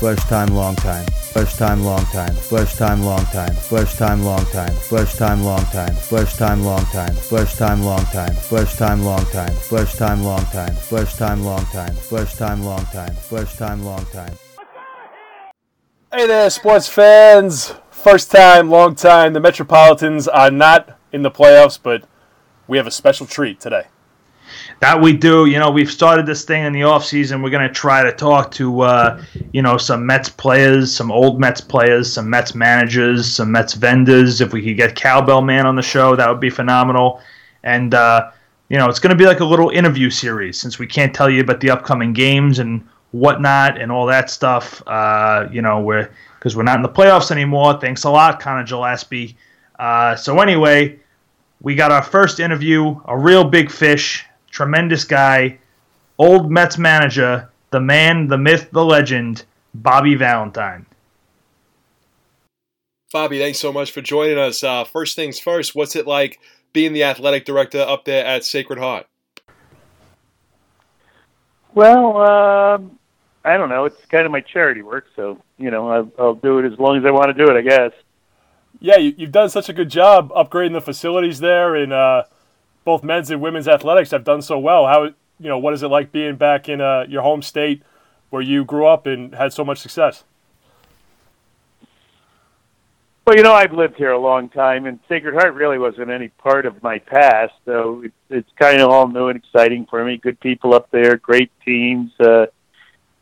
First time, long time. First time, long time. First time, long time. First time, long time. First time, long time. First time, long time. First time, long time. First time, long time. First time, long time. First time, long time. First time, long time. First time, long time. Hey there, sports fans. First time, long time. The Metropolitans are not in the playoffs, but we have a special treat today. That we do. You know, we've started this thing in the off season. We're going to try to talk to, uh, you know, some Mets players, some old Mets players, some Mets managers, some Mets vendors. If we could get Cowbell Man on the show, that would be phenomenal. And, uh, you know, it's going to be like a little interview series since we can't tell you about the upcoming games and whatnot and all that stuff. Uh, you know, we're because we're not in the playoffs anymore. Thanks a lot, Conor Gillaspie. Uh, so anyway, we got our first interview, a real big fish, tremendous guy, old Mets manager, the man, the myth, the legend, Bobby Valentine. Bobby, thanks so much for joining us. Uh, first things first, what's it like being the athletic director up there at Sacred Heart? Well, um, I don't know. It's kind of my charity work, so you know, I'll, I'll do it as long as I want to do it, I guess. Yeah, you, have done such a good job upgrading the facilities there, and uh, both men's and women's athletics have done so well. How you know what is it like being back in uh, your home state where you grew up and had so much success? Well, you know, I've lived here a long time, and Sacred Heart really wasn't any part of my past, so it's, kind of all new and exciting for me. Good people up there, great teams. Uh,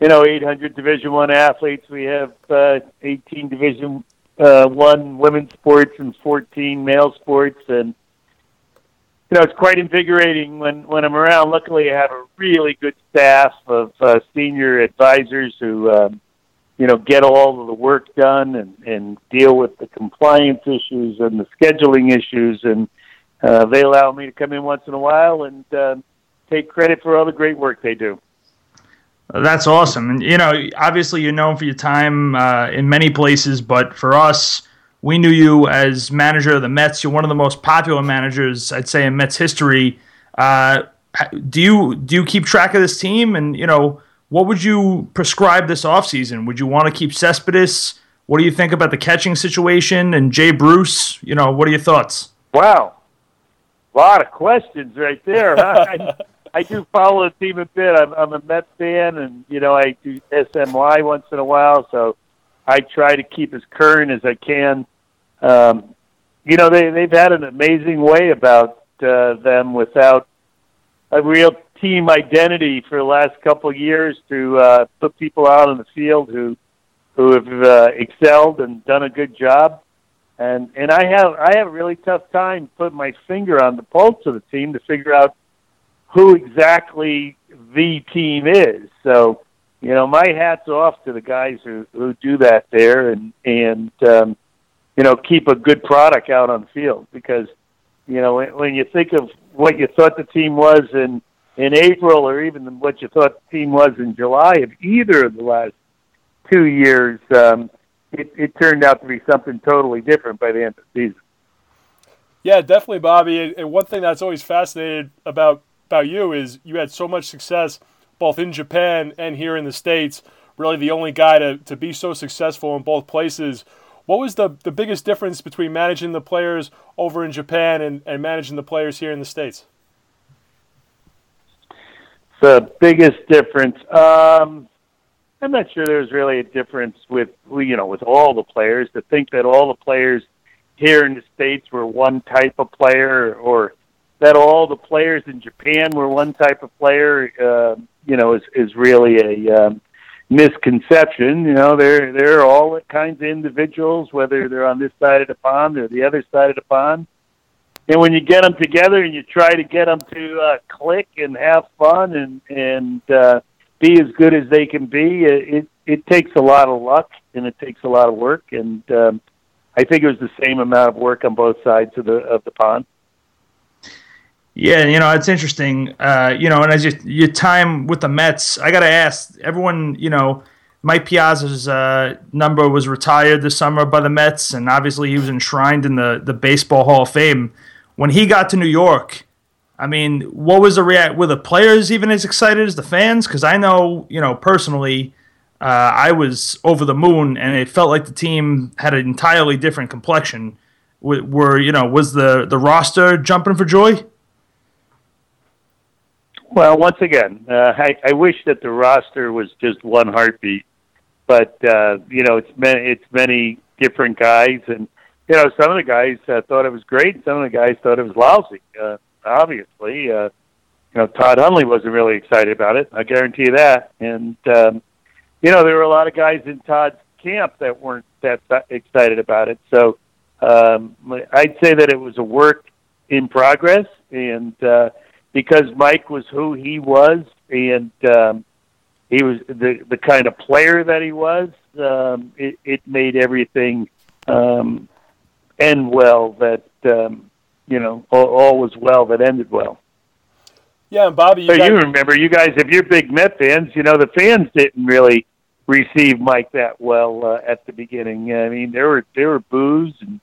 you know, 800 Division One athletes. We have uh, 18 Division uh, One women's sports and 14 male sports, and you know, it's quite invigorating when when I'm around. Luckily, I have a really good staff of uh, senior advisors who. Um, you know, get all of the work done and, and deal with the compliance issues and the scheduling issues. And uh, they allow me to come in once in a while and uh, take credit for all the great work they do. That's awesome. And, you know, obviously you're known for your time uh, in many places, but for us, we knew you as manager of the Mets. You're one of the most popular managers, I'd say, in Mets history. Uh, do you do you keep track of this team? And you know, what would you prescribe this offseason? Would you want to keep Cespedes? What do you think about the catching situation and Jay Bruce? You know, what are your thoughts? Wow, a lot of questions right there. I, I do follow the team a bit. I'm, I'm a Mets fan, and you know I do SNY once in a while, so I try to keep as current as I can. Um, you know they they've had an amazing way about uh, them without a real team identity for the last couple of years to uh, put people out on the field who who have uh, excelled and done a good job. And and I have I have a really tough time putting my finger on the pulse of the team to figure out who exactly the team is. So, you know, my hat's off to the guys who who do that there and and um, you know keep a good product out on the field because you know when, when you think of what you thought the team was in in April or even what you thought the team was in July of either of the last two years, um, it, it turned out to be something totally different by the end of the season. Yeah, definitely, Bobby. And one thing that's always fascinated about about you is you had so much success both in Japan and here in the States. Really, the only guy to, to be so successful in both places. What was the, the biggest difference between managing the players over in Japan and, and managing the players here in the States? the biggest difference? Um, I'm not sure there's really a difference with you know with all the players. To think that all the players here in the states were one type of player, or that all the players in Japan were one type of player, uh, you know, is is really a um, misconception. You know, they're they're all kinds of individuals, whether they're on this side of the pond or the other side of the pond and when you get them together and you try to get them to uh, click and have fun and and uh, be as good as they can be, it it takes a lot of luck and it takes a lot of work. And um, I think it was the same amount of work on both sides of the of the pond. Yeah, you know it's interesting. Uh, you know, and as you your time with the Mets, I got to ask everyone. You know, Mike Piazza's uh, number was retired this summer by the Mets, and obviously he was enshrined in the the Baseball Hall of Fame when he got to New York, I mean, what was the react? Were the players even as excited as the fans? Because I know, you know, personally, uh, I was over the moon, and it felt like the team had an entirely different complexion. Were you know, was the the roster jumping for joy? Well, once again, uh, I, I wish that the roster was just one heartbeat, but uh, you know, it's many, it's many different guys, and you know, some of the guys uh, thought it was great, some of the guys thought it was lousy. Uh, obviously, uh, you know, Todd Hundley wasn't really excited about it. I guarantee you that, and um, you know, there were a lot of guys in Todd's camp that weren't that excited about it. So um, I'd say that it was a work in progress, and uh, because Mike was who he was and um, he was the the kind of player that he was. Um, it, it made everything um, end well. That um, you know, all, all was well that ended well. Yeah, and Bobby, you, so got- you remember, you guys, if you're big Met fans, you know the fans didn't really receive Mike that well uh, at the beginning. I mean, there were there were boos and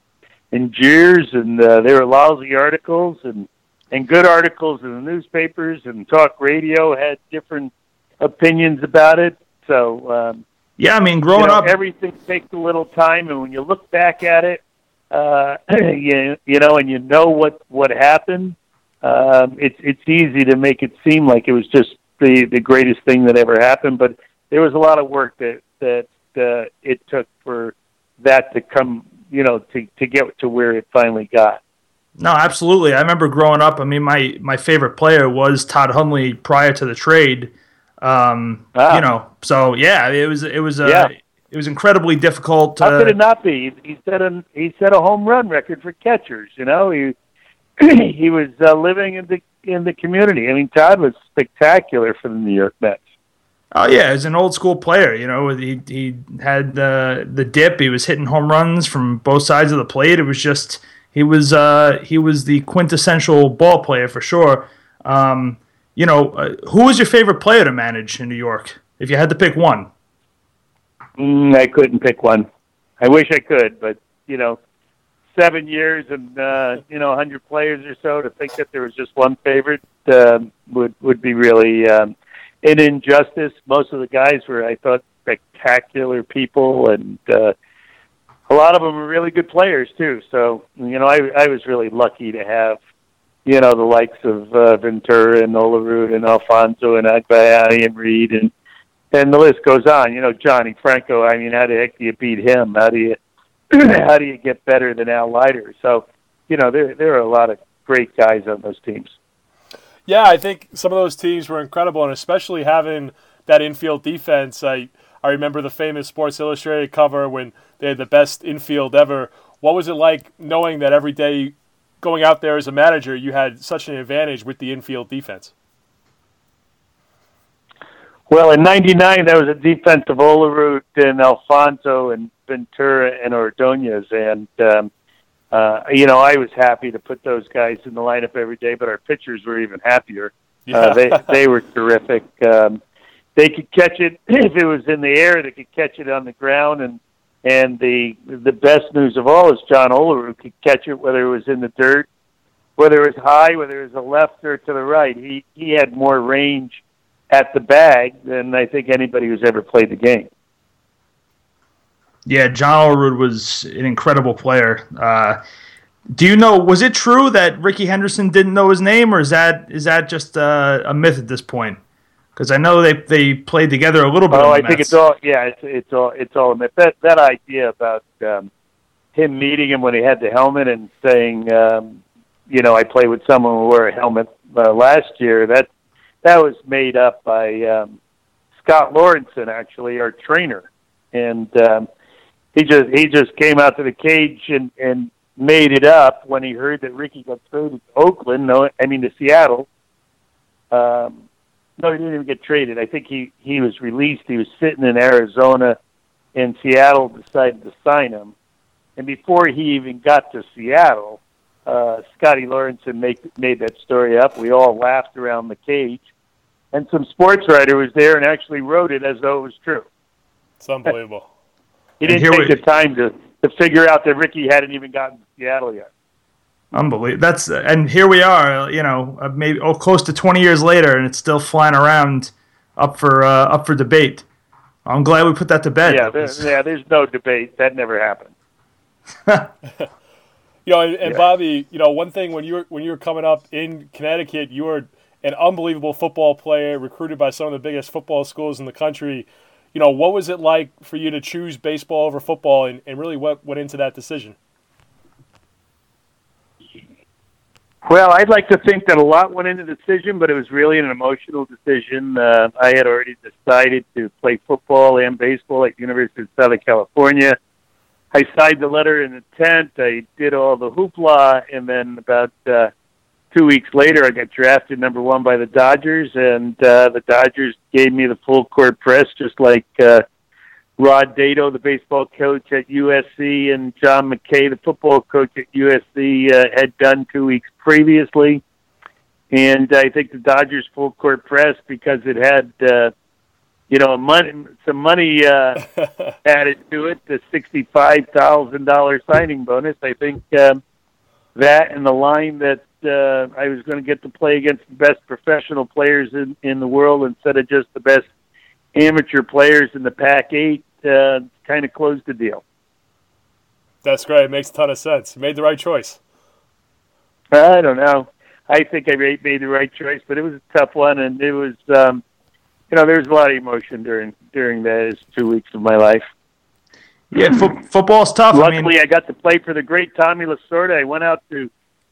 and jeers, and uh, there were lousy articles and and good articles in the newspapers and talk radio had different opinions about it. So um, yeah, I mean, growing you know, up, everything takes a little time, and when you look back at it, uh, you you know, and you know what what happened. Um, it's it's easy to make it seem like it was just the the greatest thing that ever happened, but there was a lot of work that that uh, it took for that to come, you know, to to get to where it finally got. No, absolutely. I remember growing up. I mean, my my favorite player was Todd Hundley prior to the trade. Um, Ah. You know, so yeah, it was it was uh, Yeah. it was incredibly difficult. How could it not be? He set a he set a home run record for catchers. You know, he he was uh, living in the in the community. I mean, Todd was spectacular for the New York Mets. oh yeah, as an old school player, you know, he he had the the dip. He was hitting home runs from both sides of the plate. It was just he was uh, he was the quintessential ball player for sure. Um, you know, uh, who was your favorite player to manage in New York? If you had to pick one. Mm, I couldn't pick one. I wish I could, but you know, seven years and uh, you know, hundred players or so to think that there was just one favorite um, would would be really um, an injustice. Most of the guys were, I thought, spectacular people, and uh, a lot of them were really good players too. So you know, I I was really lucky to have. You know the likes of uh, Ventura and Olerud and Alfonso and Agbayani and Reed and and the list goes on. You know, Johnny Franco. I mean, how the heck do you beat him? How do you how do you get better than Al Leiter? So, you know, there there are a lot of great guys on those teams. Yeah, I think some of those teams were incredible, and especially having that infield defense. I I remember the famous Sports Illustrated cover when they had the best infield ever. What was it like knowing that every day going out there as a manager, you had such an advantage with the infield defense? Well, in '99, there was a defense of Olerud and Alfonso and Ventura and Ordonez, and um, uh, you know, I was happy to put those guys in the lineup every day. But our pitchers were even happier. Uh, they they were terrific. Um, they could catch it if it was in the air. They could catch it on the ground, and and the the best news of all is John Olerud could catch it whether it was in the dirt, whether it was high, whether it was a left or to the right. He he had more range at the bag than I think anybody who's ever played the game. Yeah, John Olerud was an incredible player. Uh, do you know? Was it true that Rickey Henderson didn't know his name, or is that is that just uh, a myth at this point? Because I know they they played together a little bit. Oh, I the think it's all yeah, it's it's all it's all a myth. That that idea about um, him meeting him when he had the helmet and saying, um, you know, I played with someone who wore a helmet uh, last year. That that was made up by um, Scott Lawrenson, actually, our trainer, and um, he just he just came out to the cage and and made it up when he heard that Rickey got traded to Oakland. No, I mean to Seattle. Um, no, he didn't even get traded. I think he he was released. He was sitting in Arizona, and Seattle decided to sign him. And before he even got to Seattle, uh, Scotty Lawrenson made made that story up. We all laughed around the cage, and some sports writer was there and actually wrote it as though it was true. It's unbelievable. He didn't take we- the time to to figure out that Rickey hadn't even gotten to Seattle yet. Unbelievable. That's and here we are. You know, uh, maybe oh, close to 20 years later, and it's still flying around, up for uh, up for debate. I'm glad we put that to bed. Yeah, there, yeah. There's no debate. That never happened. you know, and, and yeah. Bobby, you know, one thing when you were when you were coming up in Connecticut, you were an unbelievable football player, recruited by some of the biggest football schools in the country. You know, what was it like for you to choose baseball over football, and, and really what went into that decision? Well, I'd like to think that a lot went into the decision, but it was really an emotional decision. Uh, I had already decided to play football and baseball at the University of Southern California. I signed the letter in intent. I did all the hoopla, and then about uh, two weeks later, I got drafted number one by the Dodgers, and uh, the Dodgers gave me the full court press, just like uh, Rod Dedeaux, the baseball coach at USC, and John McKay, the football coach at USC, uh, had done two weeks previously. And I think the Dodgers full court press because it had, uh, you know, money, some money uh, added to it, the sixty-five thousand dollar signing bonus. I think uh, that and the line that uh, I was going to get to play against the best professional players in in the world instead of just the best amateur players in the Pac-8 uh, to kind of close the deal. That's great. It makes a ton of sense. You made the right choice. I don't know. I think I made the right choice, but it was a tough one, and it was, um, you know, there was a lot of emotion during during those two weeks of my life. Yeah, fo- football's tough. Luckily, I, mean... I, got to play for the great Tommy Lasorda. I went out to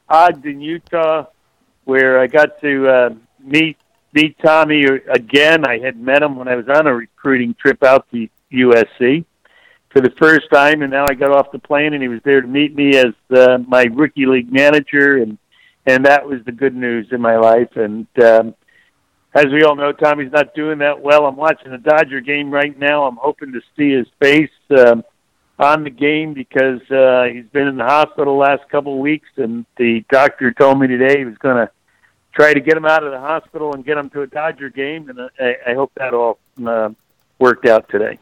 Ogden, Utah, where I got to uh, meet meet Tommy again. I had met him when I was on a recruiting trip out to USC for the first time, and now I got off the plane, and he was there to meet me as uh, my rookie league manager, and and that was the good news in my life. And um, as we all know, Tommy's not doing that well. I'm watching the Dodger game right now. I'm hoping to see his face um, on the game because uh, he's been in the hospital the last couple of weeks, and the doctor told me today he was going to try to get him out of the hospital and get him to a Dodger game, and I, I hope that all uh, worked out today.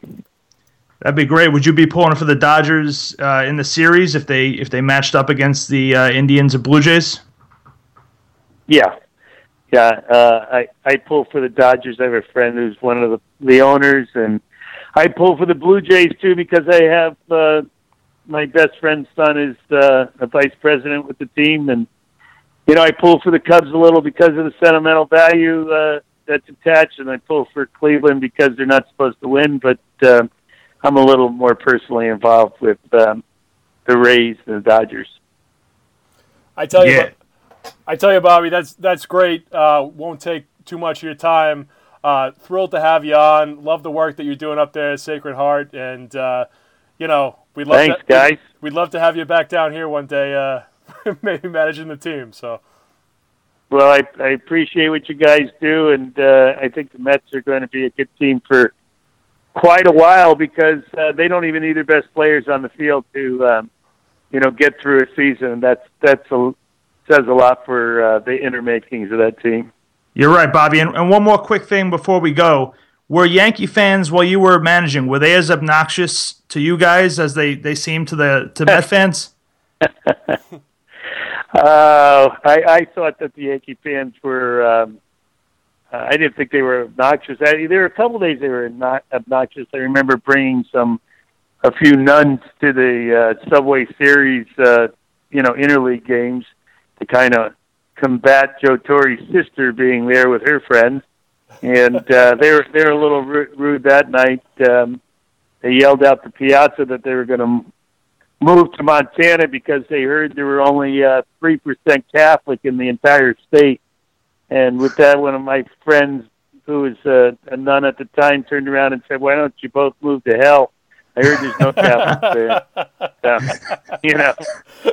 That'd be great. Would you be pulling for the Dodgers uh, in the series if they if they matched up against the uh, Indians or Blue Jays? Yeah, yeah. Uh, I I pull for the Dodgers. I have a friend who's one of the the owners, and I pull for the Blue Jays too because I have uh, my best friend's son is uh, a vice president with the team, and you know I pull for the Cubs a little because of the sentimental value uh, that's attached, and I pull for Cleveland because they're not supposed to win, but. Uh, I'm a little more personally involved with um, the Rays and the Dodgers. I tell you, yeah. I tell you, Bobby, that's that's great. Uh, won't take too much of your time. Uh, thrilled to have you on. Love the work that you're doing up there at Sacred Heart, and uh, you know we'd love Thanks, to, guys. We'd, we'd, love to have you back down here one day, uh, maybe managing the team. So. Well, I, I appreciate what you guys do, and uh, I think the Mets are going to be a good team for quite a while because uh, they don't even need their best players on the field to, um, you know, get through a season. That's that's a, says a lot for uh, the inner makings of that team. You're right, Bobby. And, and one more quick thing before we go: Were Yankee fans while you were managing were they as obnoxious to you guys as they they seem to the to Met fans? uh, I, I thought that the Yankee fans were. Um, uh, I didn't think they were obnoxious. I, there were a couple days they were not obnoxious. I remember bringing some a few nuns to the uh, Subway Series, uh, you know, interleague games to kind of combat Joe Torre's sister being there with her friends, and uh, they were they were a little rude that night. Um, they yelled out the Piazza that they were going to move to Montana because they heard there were only uh, three uh, percent Catholic in the entire state and with that, one of my friends, who was uh, a nun at the time, turned around and said, "Why don't you both move to hell?" I heard there's no Catholics there. So, you know,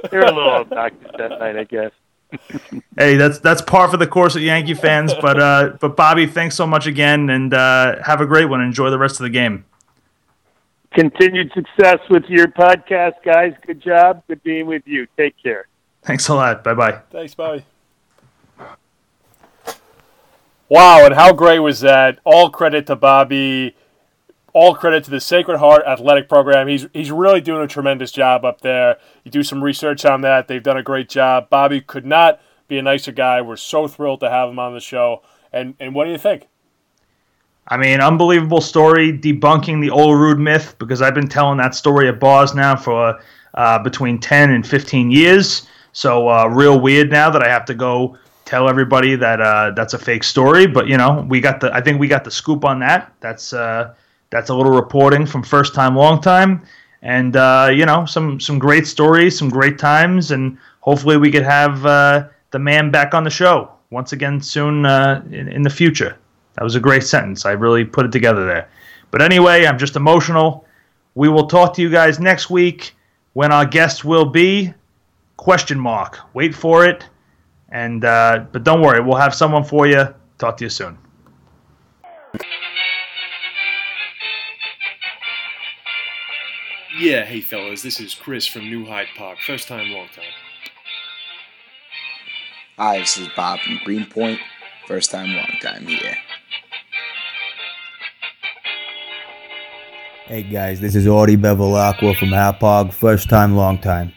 they're a little obnoxious that night, I guess. hey, that's that's par for the course of Yankee fans. But uh, but Bobby, thanks so much again, and uh, have a great one. Enjoy the rest of the game. Continued success with your podcast, guys. Good job. Good being with you. Take care. Thanks a lot. Bye bye. Thanks, Bobby. Wow, and how great was that? All credit to Bobby. all credit to the Sacred Heart Athletic Program. He's he's really doing a tremendous job up there. You do some research on that; they've done a great job. Bobby could not be a nicer guy. We're so thrilled to have him on the show. And and what do you think? I mean, unbelievable story debunking the Olerud myth because I've been telling that story at bars now for uh, between 10 and 15 years. So, uh, real weird now that I have to go tell everybody that uh, that's a fake story. But, you know, we got the, I think we got the scoop on that. That's, uh, that's a little reporting from first time, long time. And, uh, you know, some, some great stories, some great times. And hopefully we could have uh, the man back on the show once again soon in, in the future. That was a great sentence. I really put it together there. But anyway, I'm just emotional. We will talk to you guys next week when our guest will be question mark. Wait for it. And uh, but don't worry, we'll have someone for you. Talk to you soon. Yeah, hey fellas, this is Chris from New Hyde Park. First time, long time. Hi, this is Bob from Greenpoint. First time, long time, yeah. Hey guys, this is Audie Bevilacqua from Hauppauge. First time, long time.